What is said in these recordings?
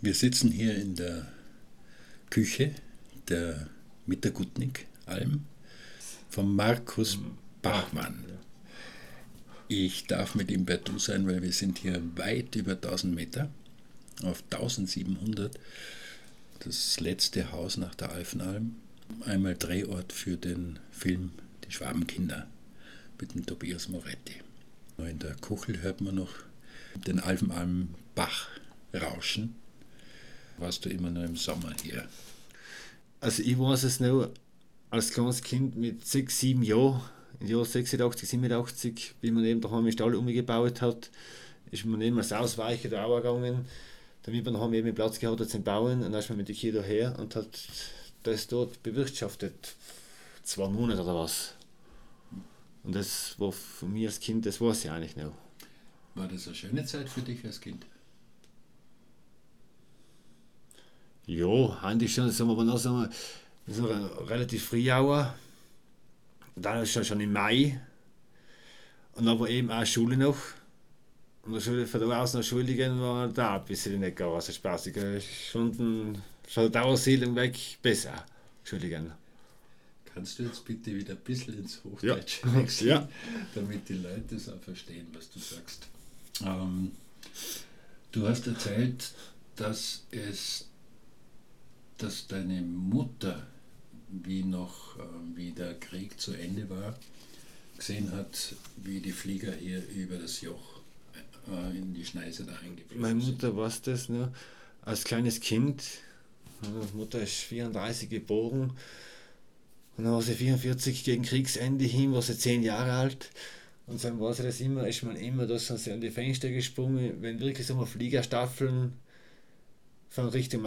Wir sitzen hier in der Küche der Mittergutnik-Alm von Markus Bachmann. Ich darf mit ihm per Du sein, weil wir sind hier weit über 1000 Meter, auf 1700. Das letzte Haus nach der Alfenalm. Einmal Drehort für den Film Die Schwabenkinder mit dem Tobias Moretti. In der Kuchel hört man noch den Alfenalm-Bach rauschen. Warst du immer nur im Sommer hier? Also ich weiß es noch, als kleines Kind mit 6, 7 Jahren, im Jahr 86, 87, wie man eben daheim den Stall umgebaut hat, ist man eben als Ausweicher da gegangen, damit man daheim eben Platz gehabt hat zum Bauen und dann ist man mit den Kindern her und hat das dort bewirtschaftet. Zwei Monate oder was. Und das war für mich als Kind, das weiß ich eigentlich noch. War das eine schöne Zeit für dich als Kind? Ja, eigentlich schon, sagen wir mal, sagen wir, so relativ Frühjauer. Dann ist schon im Mai. Und dann war eben auch Schule noch. Und der Schule, von da aus nach Schule gehen war da ein bisschen nicht gar so spaßige Stunden, von der Dauersiedlung weg besser. Entschuldigen. Kannst du jetzt bitte wieder ein bisschen ins Hochdeutsche ja. wechseln, ja. damit die Leute es auch verstehen, was du sagst? Ähm, du hast erzählt, dass es dass deine Mutter, wie noch äh, wie der Krieg zu Ende war, gesehen hat, wie die Flieger hier über das Joch äh, in die Schneise da eingeflogen Meine Mutter weiß das nur. Als kleines Kind, meine Mutter ist 34 geboren, und dann war sie 44 gegen Kriegsende hin, war sie 10 Jahre alt. Und dann war sie das immer, ist man immer da sind sie an die Fenster gesprungen, wenn wirklich so mal Fliegerstaffeln von Richtung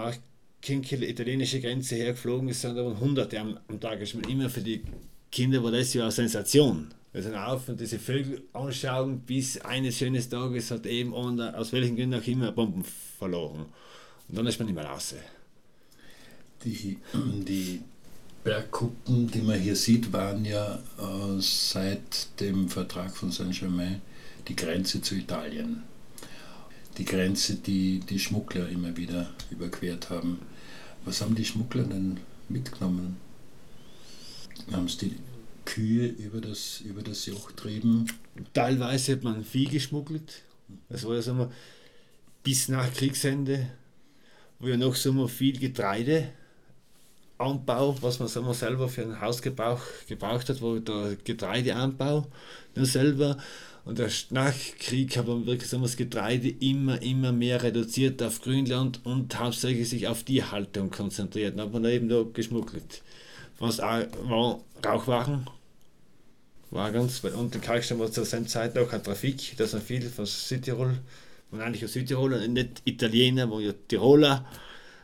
Kinkel, italienische Grenze hergeflogen ist, sind aber Hunderte am, am Tag. Ist man immer für die Kinder war das ja eine Sensation. Wir sind auf und diese Vögel anschauen, bis eines schönen Tages hat eben einer, aus welchen Gründen auch immer, Bomben verloren. Und dann ist man immer raus. Die, die Bergkuppen, die man hier sieht, waren ja äh, seit dem Vertrag von Saint-Germain die Grenze zu Italien. Die Grenze, die die Schmuggler immer wieder überquert haben. Was haben die Schmuggler denn mitgenommen? Haben sie die Kühe über das, über das Joch trieben? Teilweise hat man Vieh geschmuggelt. Das war ja sagen wir, bis nach Kriegsende, wo ja noch wir, viel Getreide Anbau, was man selber für ein Hausgebrauch gebraucht hat, wo der Getreideanbau nur selber. Und erst nach Krieg hat man wirklich das Getreide immer, immer mehr reduziert auf Grünland und hauptsächlich sich auf die Haltung konzentriert. Dann hat man eben da geschmuggelt. Was auch war Rauchwagen, war ganz, und in Kalkstein war zur selben Zeit noch ein Trafik, da sind viele von Südtirol, und eigentlich aus Südtirol und nicht Italiener, wo ja Tiroler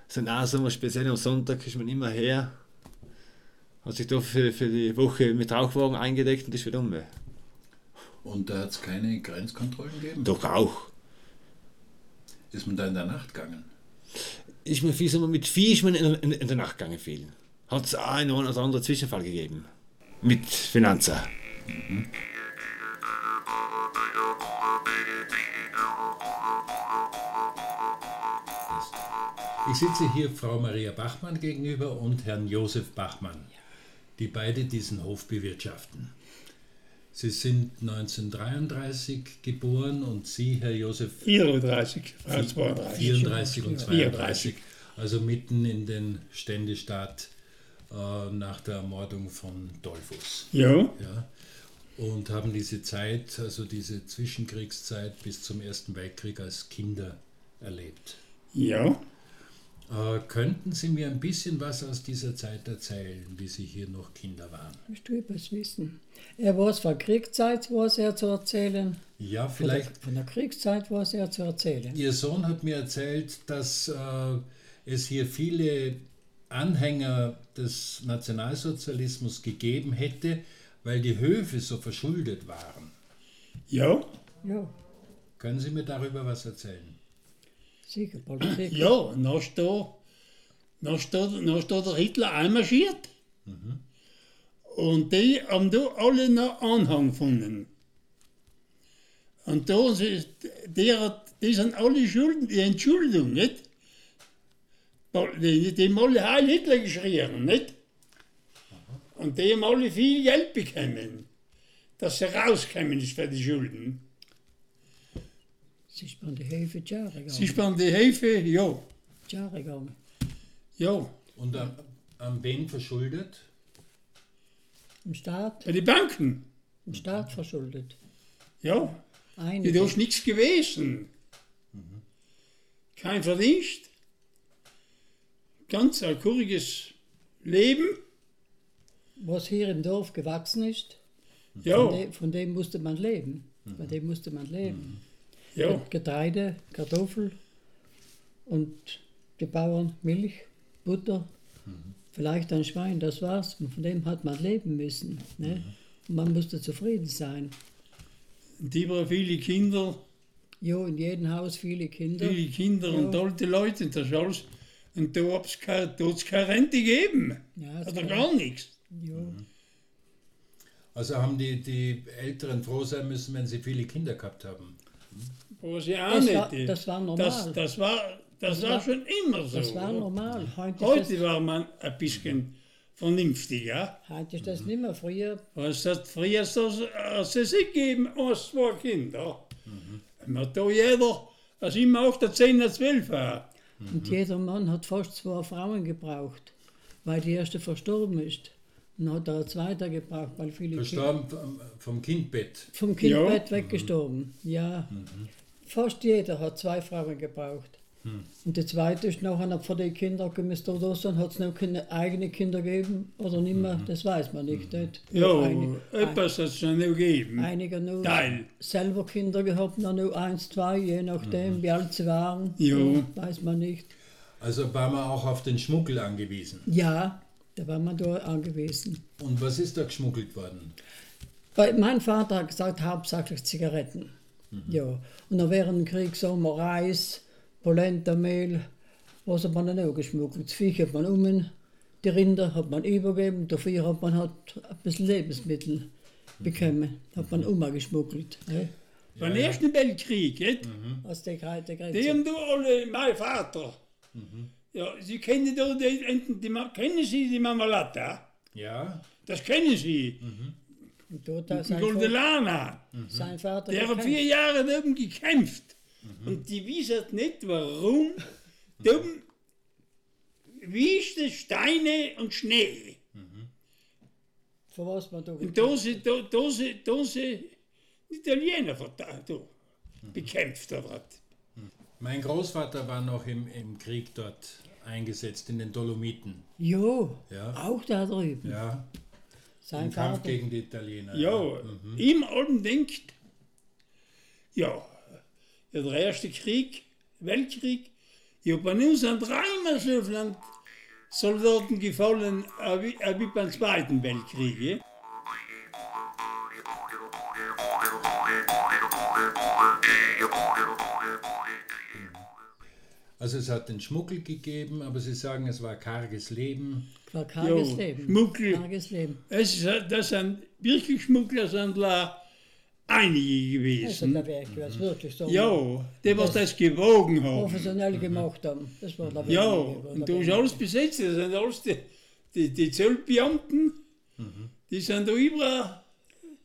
sind auch so, speziell am Sonntag ist man immer her, hat sich da für, für die Woche mit Rauchwagen eingedeckt und ist wieder um. Und da hat es keine Grenzkontrollen gegeben? Doch auch. Ist man da in der Nacht gegangen? Ist man viel, mit Vieh ist man in, in, in der Nacht gegangen viel. Hat es auch einen oder anderen Zwischenfall gegeben. Mit Finanza. Mhm. Ich sitze hier Frau Maria Bachmann gegenüber und Herrn Josef Bachmann, die beide diesen Hof bewirtschaften. Sie sind 1933 geboren und Sie, Herr Josef? 34, 32. 34 und 32. Also mitten in den Ständestaat äh, nach der Ermordung von Dollfuss. Ja. ja. Und haben diese Zeit, also diese Zwischenkriegszeit bis zum Ersten Weltkrieg als Kinder erlebt. Ja. Äh, könnten Sie mir ein bisschen was aus dieser Zeit erzählen, wie Sie hier noch Kinder waren? Ich will es wissen. Er war es von Kriegszeit, was er zu erzählen. Ja, vielleicht. Von der, von der Kriegszeit war es er zu erzählen. Ihr Sohn hat mir erzählt, dass äh, es hier viele Anhänger des Nationalsozialismus gegeben hätte, weil die Höfe so verschuldet waren. Ja. Ja. Können Sie mir darüber was erzählen? Sicher, Politik. Ja, dann ist da, dann ist da, dann ist da der Hitler einmarschiert. Mhm. Und die haben da alle noch Anhang gefunden. Und da ist, der, die sind alle Schulden, die Entschuldigung, nicht? Die, die haben alle Heil Hitler geschrien, nicht? Und die haben alle viel Geld bekommen, dass sie rauskommen ist für die Schulden. Der Hilfe die Jahre gegangen. Sie ist bei der Hilfe, ja, Die Jahre gegangen. ja. Und an, an wen verschuldet? Im Staat, Bei den Banken, im Staat verschuldet. ja. Ja, Einige. da ist nichts gewesen. Kein Verdienst. Ganz ein kuriges Leben. Was hier im Dorf gewachsen ist, von, Ja, dem, von dem musste man leben. Von dem musste man leben. Ja, Getreide, Kartoffel und die Bauern Milch, Butter, vielleicht ein Schwein, das war's. Und von dem hat man leben müssen. Ne? Und man musste zufrieden sein. die waren viele Kinder, Jo, in jedem Haus viele Kinder. viele Kinder und Ja. alte Leute. Und das ist alles. Und da hat es keine, da keine Rente gegeben. Ja, Oder gar nichts. Jo. Also haben die, die Älteren froh sein müssen, wenn sie viele Kinder gehabt haben. Was ja auch Das nicht. war- das war normal. Das, das war, das Das war war- schon immer so. Das war normal. Heute Heute war man ein bisschen vernünftiger. heute ist das nicht mehr. Früher, Was hat früher so als es gegeben, als zwei Kinder. Man hat da jeder, als immer auch der 10 oder 12 war. und jeder Mann hat fast zwei Frauen gebraucht, weil die erste verstorben ist. Dann hat er zweite gebraucht, weil viele Verstorben vom, vom Kindbett. vom Kindbett weggestorben. Ja, fast jeder hat zwei Frauen gebraucht. Und die zweite ist noch einer von den Kindern gemisst oder so, hat es noch keine eigenen Kinder gegeben oder nicht mehr, das weiß man nicht. nicht? Ja, Einig- etwas hat es schon noch gegeben. Einige nur Teil. selber Kinder gehabt, noch nur eins, zwei, je nachdem, wie alt sie waren. Ja. Weiß man nicht. Also war man auch auf den Schmuggel angewiesen. Ja, da war man da angewiesen. Und was ist da geschmuggelt worden? Weil mein Vater hat gesagt, hauptsächlich Zigaretten. Mhm. Ja. Und dann während dem Krieg Sommer Reis, Polentermehl, was hat man dann auch geschmuggelt. Das Viech hat man um, die Rinder hat man übergeben, dafür hat man halt ein bisschen Lebensmittel bekommen. Hat man umgeschmuggelt. Ne? Beim Ersten Weltkrieg, nicht? Aus der Kreide die Grenze. haben da alle, mein Vater. Ja, Sie kennen da die, die, die, kennen Sie die Marmelata? Ja, Das kennen Sie. Und dort hat Die sein, Vater, Goldelana. sein Vater Der hat gekämpft. vier Jahre oben gekämpft. Und die wissen nicht, warum. Oben Wüste, Steine und Schnee. Für was man da Und da sind, da, da sind, da sind Italiener da, bekämpft. Oder? Mein Großvater war noch im, im Krieg dort eingesetzt, in den Dolomiten. Jo, Ja. auch da drüben. Ja, Sein im Kampf Vater. gegen die Italiener. Ja, im allem denkt, ja, der erste Krieg, Weltkrieg, ja, bei uns sind dreimal so viele Soldaten gefallen wie, wie beim Zweiten Weltkrieg. Ja? Also es hat den Schmuggel gegeben, aber Sie sagen, es war karges Leben. War karges Jo, Leben. Schmuggel. Karges Leben. Es ist, das sind wirklich Schmuggler, sind da einige Also gewesen. da wäre ich was wirklich so Ja, die, was das gewogen haben. professionell gemacht haben. Das war da Ja, wenige, war und ist wenige. alles besetzt, das sind alles die, die, die Zollbeamten, die sind da überall,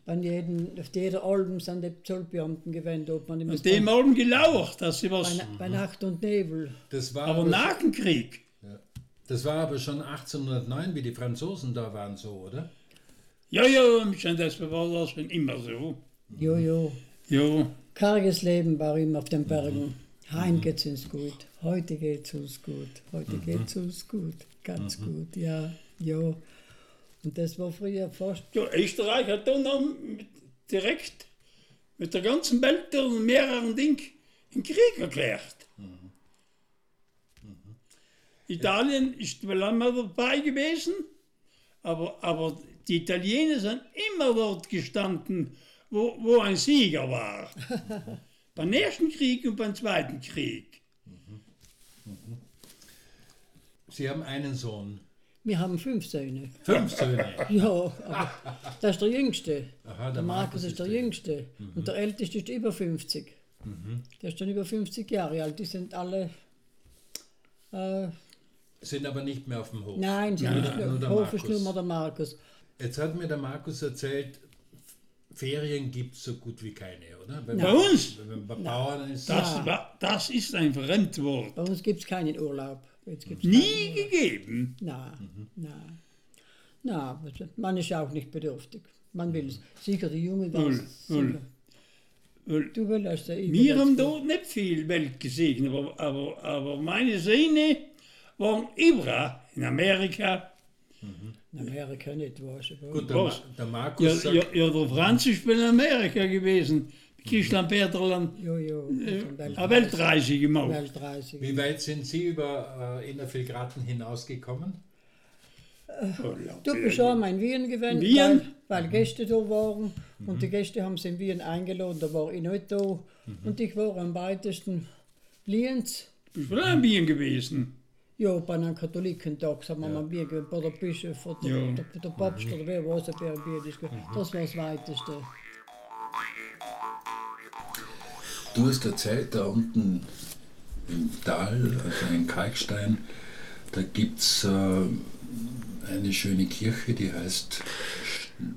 An jedem, auf jeder Alben sind die Zollbeamten gewählt, ob man und haben allem gelauert, dass sie bei, was, Na- bei Nacht und Nebel. Das war, aber aber, nach dem Krieg, ja. das war aber schon 1809, wie die Franzosen da waren, so, oder? ja, ja, schon das war das schon immer so. Jo, jo. Ja, Karges Leben war immer auf den Bergen. Heim geht's uns gut. Heute geht's uns gut. Heute geht's uns gut. Ganz gut, ja. Jo. Und das war früher fast. ja Österreich hat dann noch mit, direkt mit der ganzen Welt und mehreren Ding einen Krieg erklärt. Italien ist wel einmal dabei gewesen, aber, aber die Italiener sind immer dort gestanden, wo, wo ein Sieger war. beim ersten Krieg und beim zweiten Krieg. Sie haben einen Sohn. Wir haben fünf Söhne. Fünf Söhne. Ja, aber das ist der Jüngste. Aha, Der Markus ist der Jüngste. Und der Älteste ist über 50. Der ist schon über 50 Jahre alt. Die sind alle. Äh, Sind aber nicht mehr auf dem Hof. nein, sie sind der- nicht nur der mehr. Hof ist Markus. nur der Markus. Jetzt hat mir der Markus erzählt, Ferien gibt es so gut wie keine, oder? Bei, Bei uns? Bei, bei Bauern ist Das, das ist ein Fremdwort. Bei uns gibt es keinen Urlaub. Jetzt gibt's Nie gegeben. Nein, nein. Nein, also man ist auch nicht bedürftig. Man will es. Sicher, die Jungen. Weil Du willst ja Wir haben dort nicht viel Welt gesehen, aber, aber, aber meine Söhne waren überall in Amerika. In Amerika nicht, weißt du. Gut, der, Ma Was? der Ja, Markus sagt, ja, ja, der Franz ist in Amerika gewesen. Christian Peterland Jo, jo. eine Weltreise gemacht. Weltreise. wie weit sind Sie über äh, Innerfelgraten hinausgekommen? Du bist schon in Wien gewesen, Wien? weil, weil Gäste da waren. Und die Gäste haben sie in Wien eingeladen, da war ich nicht da. Und ich war am weitesten Lienz. Bist du in Wien gewesen? Ja, bei einem Katholikentag haben wir mal Bier gegeben, bei der Bischof oder Ja. der, der Papst oder wer weiß, er ein Bier ist. Das war das Weiteste. Du hast erzählt, da unten im Tal, also in Kalkstein, da gibt es äh, eine schöne Kirche, die heißt,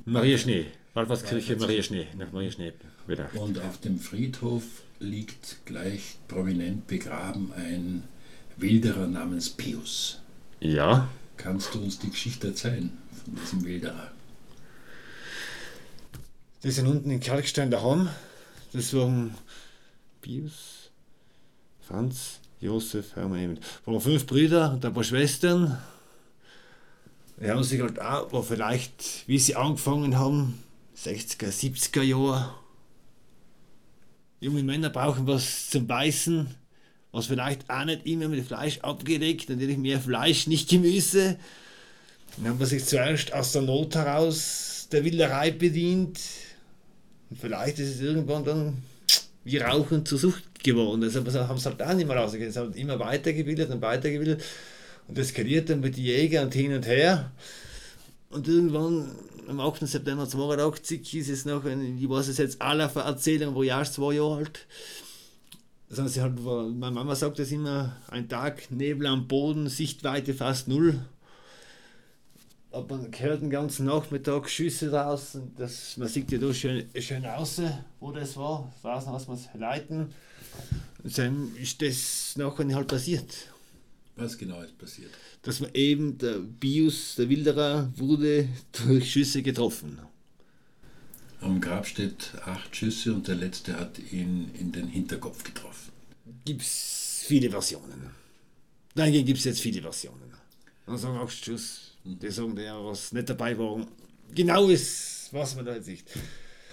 Maria Schnee. Waldwasskirche Maria Schnee. Nach Maria Schnee. Wieder. und auf dem Friedhof liegt gleich prominent begraben ein Wilderer namens Pius. Ja. Kannst du uns die Geschichte erzählen von diesem Wilderer? Die sind unten in Kalkstein daheim. Das waren Pius, Franz, Josef, Hermann, Emil. waren fünf Brüder und ein paar Schwestern. Die haben sich halt auch, war vielleicht, wie sie angefangen haben, 60er, 70er Jahre. Junge Männer brauchen was zum Beißen, was vielleicht auch nicht immer mit Fleisch abgedeckt, natürlich mehr Fleisch, nicht Gemüse. Dann haben wir sich zuerst aus der Not heraus der Wilderei bedient. Und vielleicht ist es irgendwann dann wie Rauchen zur Sucht geworden. Deshalb haben sie halt auch nicht mehr rausgegeben. Sie haben immer weitergebildet und weitergebildet. Und das skaliert dann mit den Jägern und hin und her. Und irgendwann am 8. September 82 hieß es noch, ich weiß es jetzt aller Erzählung, erst zwei Jahre alt. Sie halt, meine Mama sagt das immer, ein Tag, Nebel am Boden, Sichtweite fast null. Aber man hört den ganzen Nachmittag Schüsse draußen. Das, man sieht ja da schön, schön raus, wo das war. Draußen aus man leiten. Und dann ist das nachher halt passiert. Was genau ist passiert? Dass man eben, der Bius, der Wilderer, wurde durch Schüsse getroffen. Am Grab steht acht Schüsse und der letzte hat ihn in den Hinterkopf getroffen. Gibt es viele Versionen. Nein, gibt es jetzt viele Versionen. Dann sagen auch Schuss, die sagen, der was nicht dabei war. Genau ist, was man da jetzt sieht.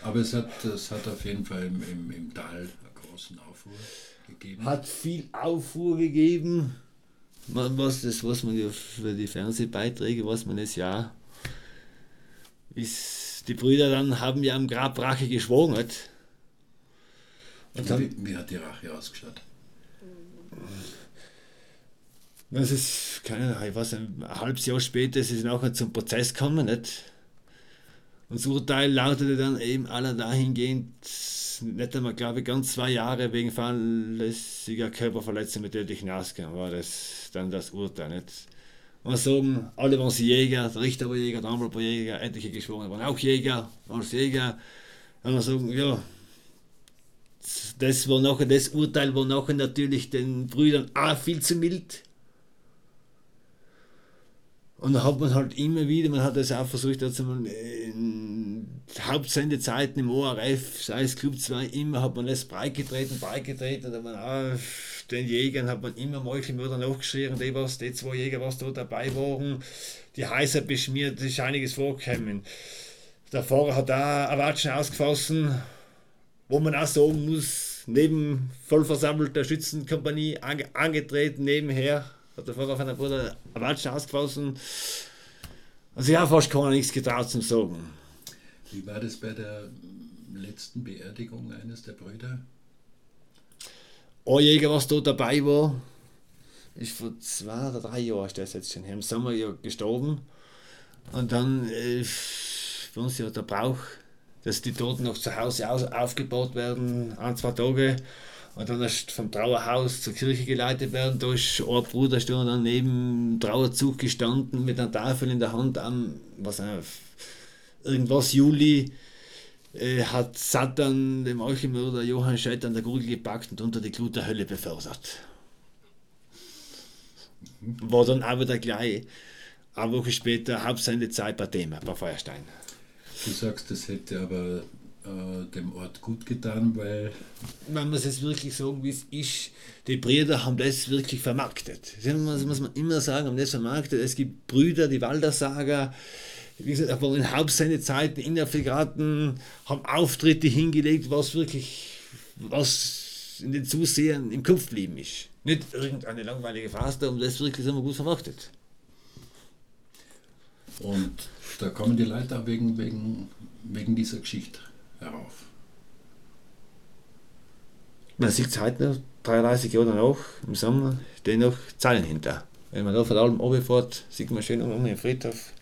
Aber es hat, es hat auf jeden Fall im, im, im Tal einen großen Aufruhr gegeben. hat viel Aufruhr gegeben. Man, was, das, was man ja für die Fernsehbeiträge, was man das ja ist, die Brüder dann haben ja am Grab Rache geschworen. Und dann, wie, wie hat die Rache ausgeschaut? Das ist, keine Ahnung, ich weiß, ein halbes Jahr später ist es nachher zum Prozess gekommen. Nicht? Und das Urteil lautete dann eben aller dahingehend, nicht einmal, glaube ich, ganz zwei Jahre wegen fahrlässiger Körperverletzung mit tödlichen Ausgang war das dann das Urteil. Nicht? Und sagen, alle waren sie Jäger, der Richter war Jäger, der Anwalt war Jäger, etliche Geschworene waren auch Jäger, als Jäger. Und dann sagen, ja, das war nachher, das Urteil war nachher natürlich den Brüdern auch viel zu mild. Und da hat man halt immer wieder, man hat das auch versucht, also man in Hauptsendezeiten im ORF, sei es Club 2, immer hat man das breitgetreten, breitgetreten, und dann man auch den Jägern hat man immer Meuchelmörder nachgeschrien, die, was, die zwei Jäger, was da dabei waren, die heißer beschmiert, ist einiges vorgekommen. Der Fahrer hat auch Erwatschen ausgefasst, wo man auch sagen muss, neben vollversammelter Schützenkompanie ange angetreten, nebenher hat der Fahrer von der Bruder Erwatschen ausgefasst. Also ja, fast keiner nichts getraut zum Sagen. Wie war das bei der letzten Beerdigung eines der Brüder? Ein Jäger, was da dabei war, ist vor zwei oder drei Jahren ist das jetzt schon her. Im Sommer ja gestorben. Und dann äh, bei uns ja der Brauch, dass die Toten noch zu Hause aus, aufgebaut werden, ein, zwei Tage. Und dann erst vom Trauerhaus zur Kirche geleitet werden. Da ist ein Bruder stehen dann neben dem Trauerzug gestanden mit einer Tafel in der Hand am, was irgendwas Juli äh, hat Satan dem Alchemörder Johann Scheidt an der Gurgel gepackt und unter die Glut der Hölle befördert. War dann auch wieder gleich eine Woche später Hauptsendezeit bei Thema, bei Feuerstein. Du sagst, das hätte aber äh, dem Ort gut getan, weil. Man muss es wirklich sagen, wie es ist. Die Brüder haben das wirklich vermarktet. Das muss man immer sagen, haben das vermarktet. Es gibt Brüder, die Waldersager, wie gesagt, waren in Hauptsendezeiten in der Fregatten, haben Auftritte hingelegt, was wirklich, was in den Zusehern im Kopf geblieben ist. Nicht irgendeine langweilige Phase, um das wirklich immer gut vermarktet. Und da kommen die Leute auch wegen, wegen, wegen dieser Geschichte herauf. Man sieht es heute noch, 33 Jahre danach, im Sommer, stehen noch Zahlen hinter. Wenn man da von allem runterfährt, sieht man schön um den Friedhof,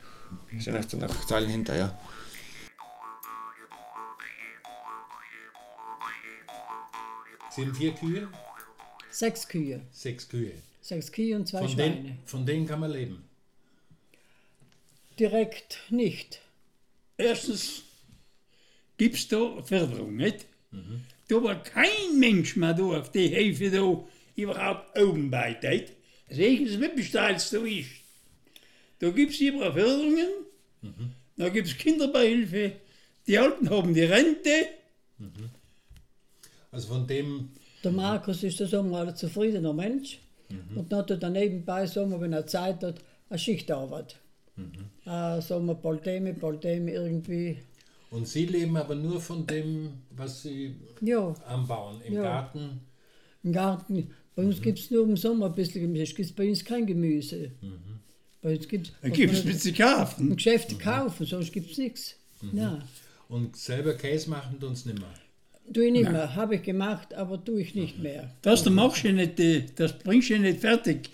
stehen noch, noch Zahlen hinter, ja. Sind vier Kühe? Sechs Kühe. Sechs Kühe. Sechs Kühe und zwei Von, Schweine. den, von denen kann man leben. Direkt nicht. Erstens gibt es da Förderung, nicht? Da war kein Mensch mehr da auf die Hilfe da überhaupt oben bei. Sehen Sie, wie bestellt da ist. Da gibt es überall Förderungen, da gibt es Kinderbeihilfe, die Alten haben die Rente. Also von dem, Der Markus ist so ein zufriedener Mensch. Und dann hat er sagen wir, wenn er Zeit hat, eine Schichtarbeit. Äh, sagen wir, Polteme, Polteme irgendwie. Und Sie leben aber nur von dem, was Sie Ja, anbauen im Ja. Garten. im Garten. Bei uns gibt es nur im Sommer ein bisschen Gemüse. Es gibt bei uns kein Gemüse. Bei uns gibt es mit zu kaufen. im Geschäft kaufen, sonst gibt es nichts. Nein, Und selber Käse machen tun uns nicht mehr. tue ich nicht mehr. Habe ich gemacht, aber tue ich nicht mehr. Das da machst du nicht, äh, das bringst du nicht fertig.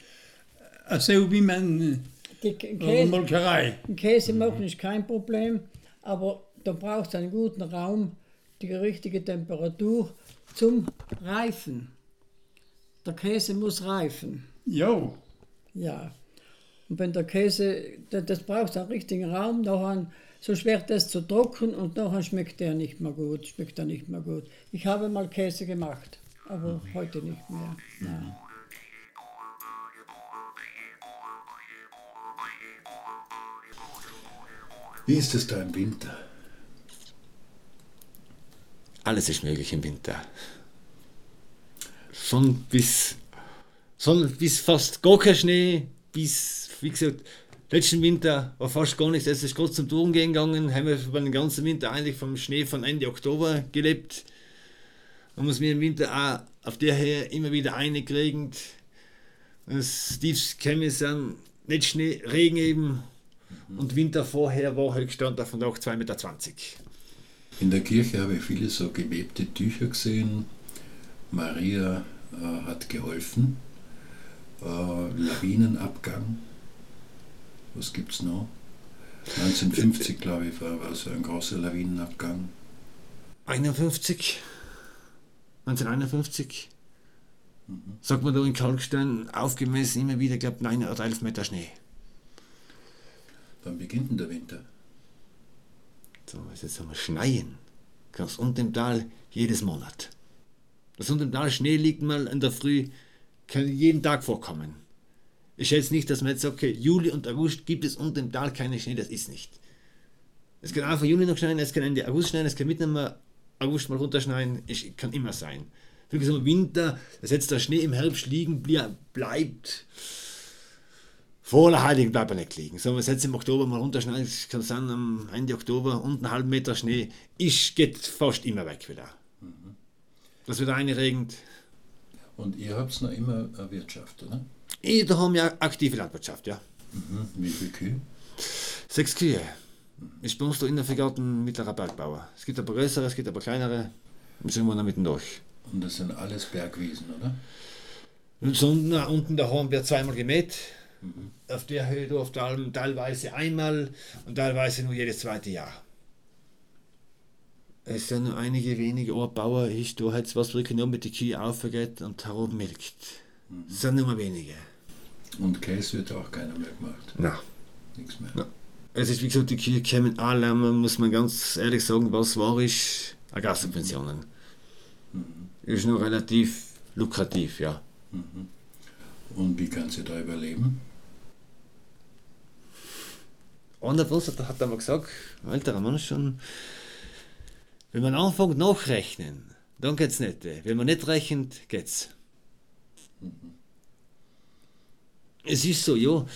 Äh, So wie man äh, Die Käse, Käse machen ist kein Problem, aber da braucht es einen guten Raum, die richtige Temperatur zum Reifen. Der Käse muss reifen. Ja, Ja. Und wenn der Käse, da- das braucht einen richtigen Raum, nachher, so schwer das zu trocken und nachher schmeckt der nicht mehr gut, schmeckt er nicht mehr gut. Ich habe mal Käse gemacht, aber heute nicht mehr. Nein. Wie ist es da im Winter? Alles ist möglich im Winter. Schon bis, schon bis fast gar kein Schnee, bis, wie gesagt, letzten Winter war fast gar nichts, es ist kurz zum Touren gehen gegangen, haben wir den ganzen Winter eigentlich vom Schnee von Ende Oktober gelebt. Man muss mir im Winter auch auf der her immer wieder eine kriegen. Das tiefste Chemie sind nicht Schnee, Regen eben. Und Winter vorher war halt gestanden auf Tag 2,20 Meter. In der Kirche habe ich viele so gewebte Tücher gesehen. Maria äh, hat geholfen. Äh, Lawinenabgang. Was gibt es noch? 1950, glaube ich, war, war so ein großer Lawinenabgang. 51, 1951, sagt man da in Kalkstein, aufgemessen immer wieder, glaube 9 oder 11 Meter Schnee. Wann beginnt denn der Winter? So, jetzt haben wir Schneien. Ganz unten im Tal jedes Monat. Das unten im Tal Schnee liegt mal in der Früh, kann jeden Tag vorkommen. Ich schätze nicht, dass man jetzt sagt, okay, Juli und August gibt es unten im Tal keinen Schnee, das ist nicht. Es kann Anfang Juli noch schneien, es kann Ende August schneien, es kann mitten im August mal runterschneien, es kann immer sein. Gesagt, im Winter, dass jetzt der Schnee im Herbst liegen bleibt, vor der Heiligen bleibt er nicht liegen. Sagen wir jetzt im Oktober mal runterschneiden, es kann sein, am Ende Oktober unten einen halben Meter Schnee, ist, geht fast immer weg wieder. Das wird einregend. Und ihr habt noch immer eine Wirtschaft, oder? Eh, Da haben wir ja aktive Landwirtschaft, ja. Mhm. Wie viele Kühe? Sechs Kühe. Ist bei uns da in der Fregatten mittlerer Bergbauer. Es gibt aber größere, es gibt aber kleinere. Wir sind wir da mitten durch. Und das sind alles Bergwiesen, oder? Und so unten, unten daheim wird zweimal gemäht. Auf der Höhe, der Alm, teilweise einmal und teilweise nur jedes zweite Jahr. Es sind nur einige wenige Bauern, ist da jetzt was wirklich nur mit den Kühen aufgeht und herummelkt. Es sind nur wenige. Und Käse wird auch keiner mehr gemacht. Na. Nichts mehr. Ja. Es ist wie gesagt, die Kühe kommen alle, muss man ganz ehrlich sagen, was war ist, Agrarsubventionen. Ist noch relativ lukrativ, ja. Und wie kann sie da überleben? Einer von uns hat hat einmal gesagt, älterer Mann schon, wenn man anfängt nachrechnen, dann geht's nicht. Wenn man nicht rechnet, geht's. Es ist so, ja,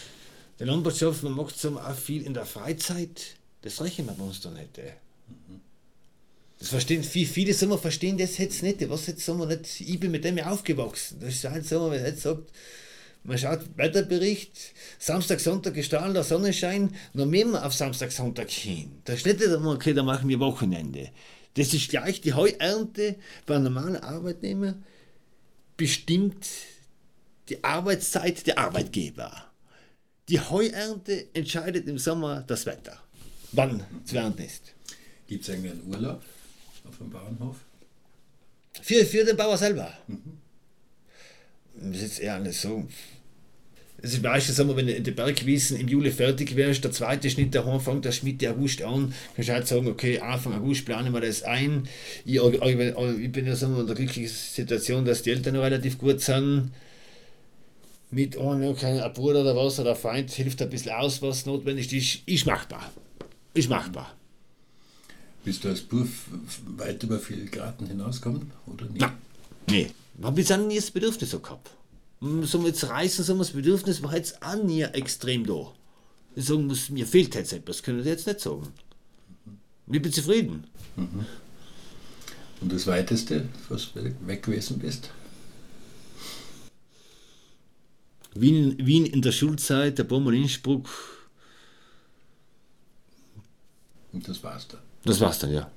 die Landwirtschaft, man macht so viel in der Freizeit, das rechnen wir bei uns da nicht. Das verstehen viele, viele sagen, verstehen das jetzt nicht. Was jetzt sagen wir nicht, ich bin mit dem aufgewachsen. Das ist halt so, wenn man jetzt sagt, man schaut Wetterbericht, Samstag, Sonntag gestrahlener Sonnenschein, noch mehr auf Samstag, Sonntag hin. Da steht nicht einmal, okay, da machen wir Wochenende. Das ist gleich die Heuernte bei einem normalen Arbeitnehmer bestimmt die Arbeitszeit der Arbeitgeber. Die Heuernte entscheidet im Sommer das Wetter, wann zu ernten ist. Gibt es eigentlich einen Urlaub auf dem Bauernhof? Für, für den Bauer selber. Das ist jetzt eher alles so. Das ist meistens, sagen wir, wenn die Bergwiesen im Juli fertig wärst, der zweite Schnitt daheim fängt der Mitte August an, kannst du halt sagen, okay, Anfang August planen wir das ein. Ich, ich bin ja sagen wir, in der glücklichen Situation, dass die Eltern noch relativ gut sind. Mit einem kein Bruder oder was oder ein Feind hilft ein bisschen aus, was notwendig ist. Ist machbar. Ist machbar. Bist du als Buff weit über viel Graden hinausgekommen oder nicht? Nein. Nee. Hab jetzt auch nie das Bedürfnis so gehabt. So jetzt reisen, so das Bedürfnis war jetzt auch nie extrem da. Ich sagen muss, mir fehlt jetzt etwas, können Sie jetzt nicht sagen. Ich bin zufrieden. Und das Weiteste, was du weg gewesen bist? Wien, Wien in der Schulzeit, der in Innsbruck, Und das war's dann. das war's dann, ja.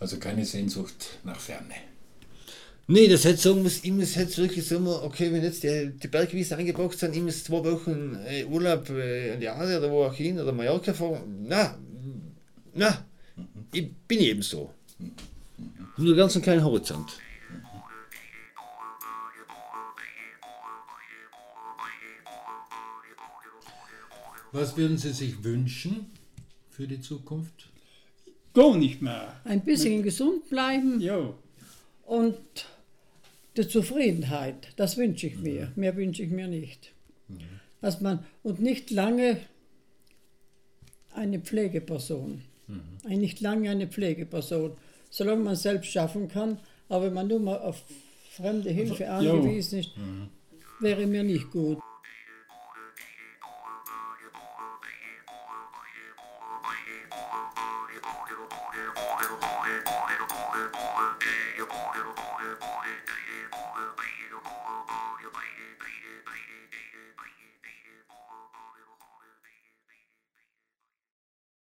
Also keine Sehnsucht nach Ferne. Nee, das hätte sagen muss, ich muss jetzt wirklich sagen, okay, wenn jetzt die, die Bergwiesen eingepackt sind, ich muss zwei Wochen äh, Urlaub äh, in die Adria oder wo auch hin oder Mallorca fahren. Na, na, ich bin eben so. Nur ganz einen kleinen Horizont. Was würden Sie sich wünschen für die Zukunft? Gar nicht mehr. Ein bisschen gesund bleiben Ja. und die Zufriedenheit, das wünsche ich mir. Mehr wünsche ich mir nicht. Dass man, und nicht lange eine Pflegeperson. Ein- Nicht lange eine Pflegeperson. Solange man selbst schaffen kann, aber wenn man nur mal auf fremde Hilfe Ja. angewiesen ist, wäre mir nicht gut.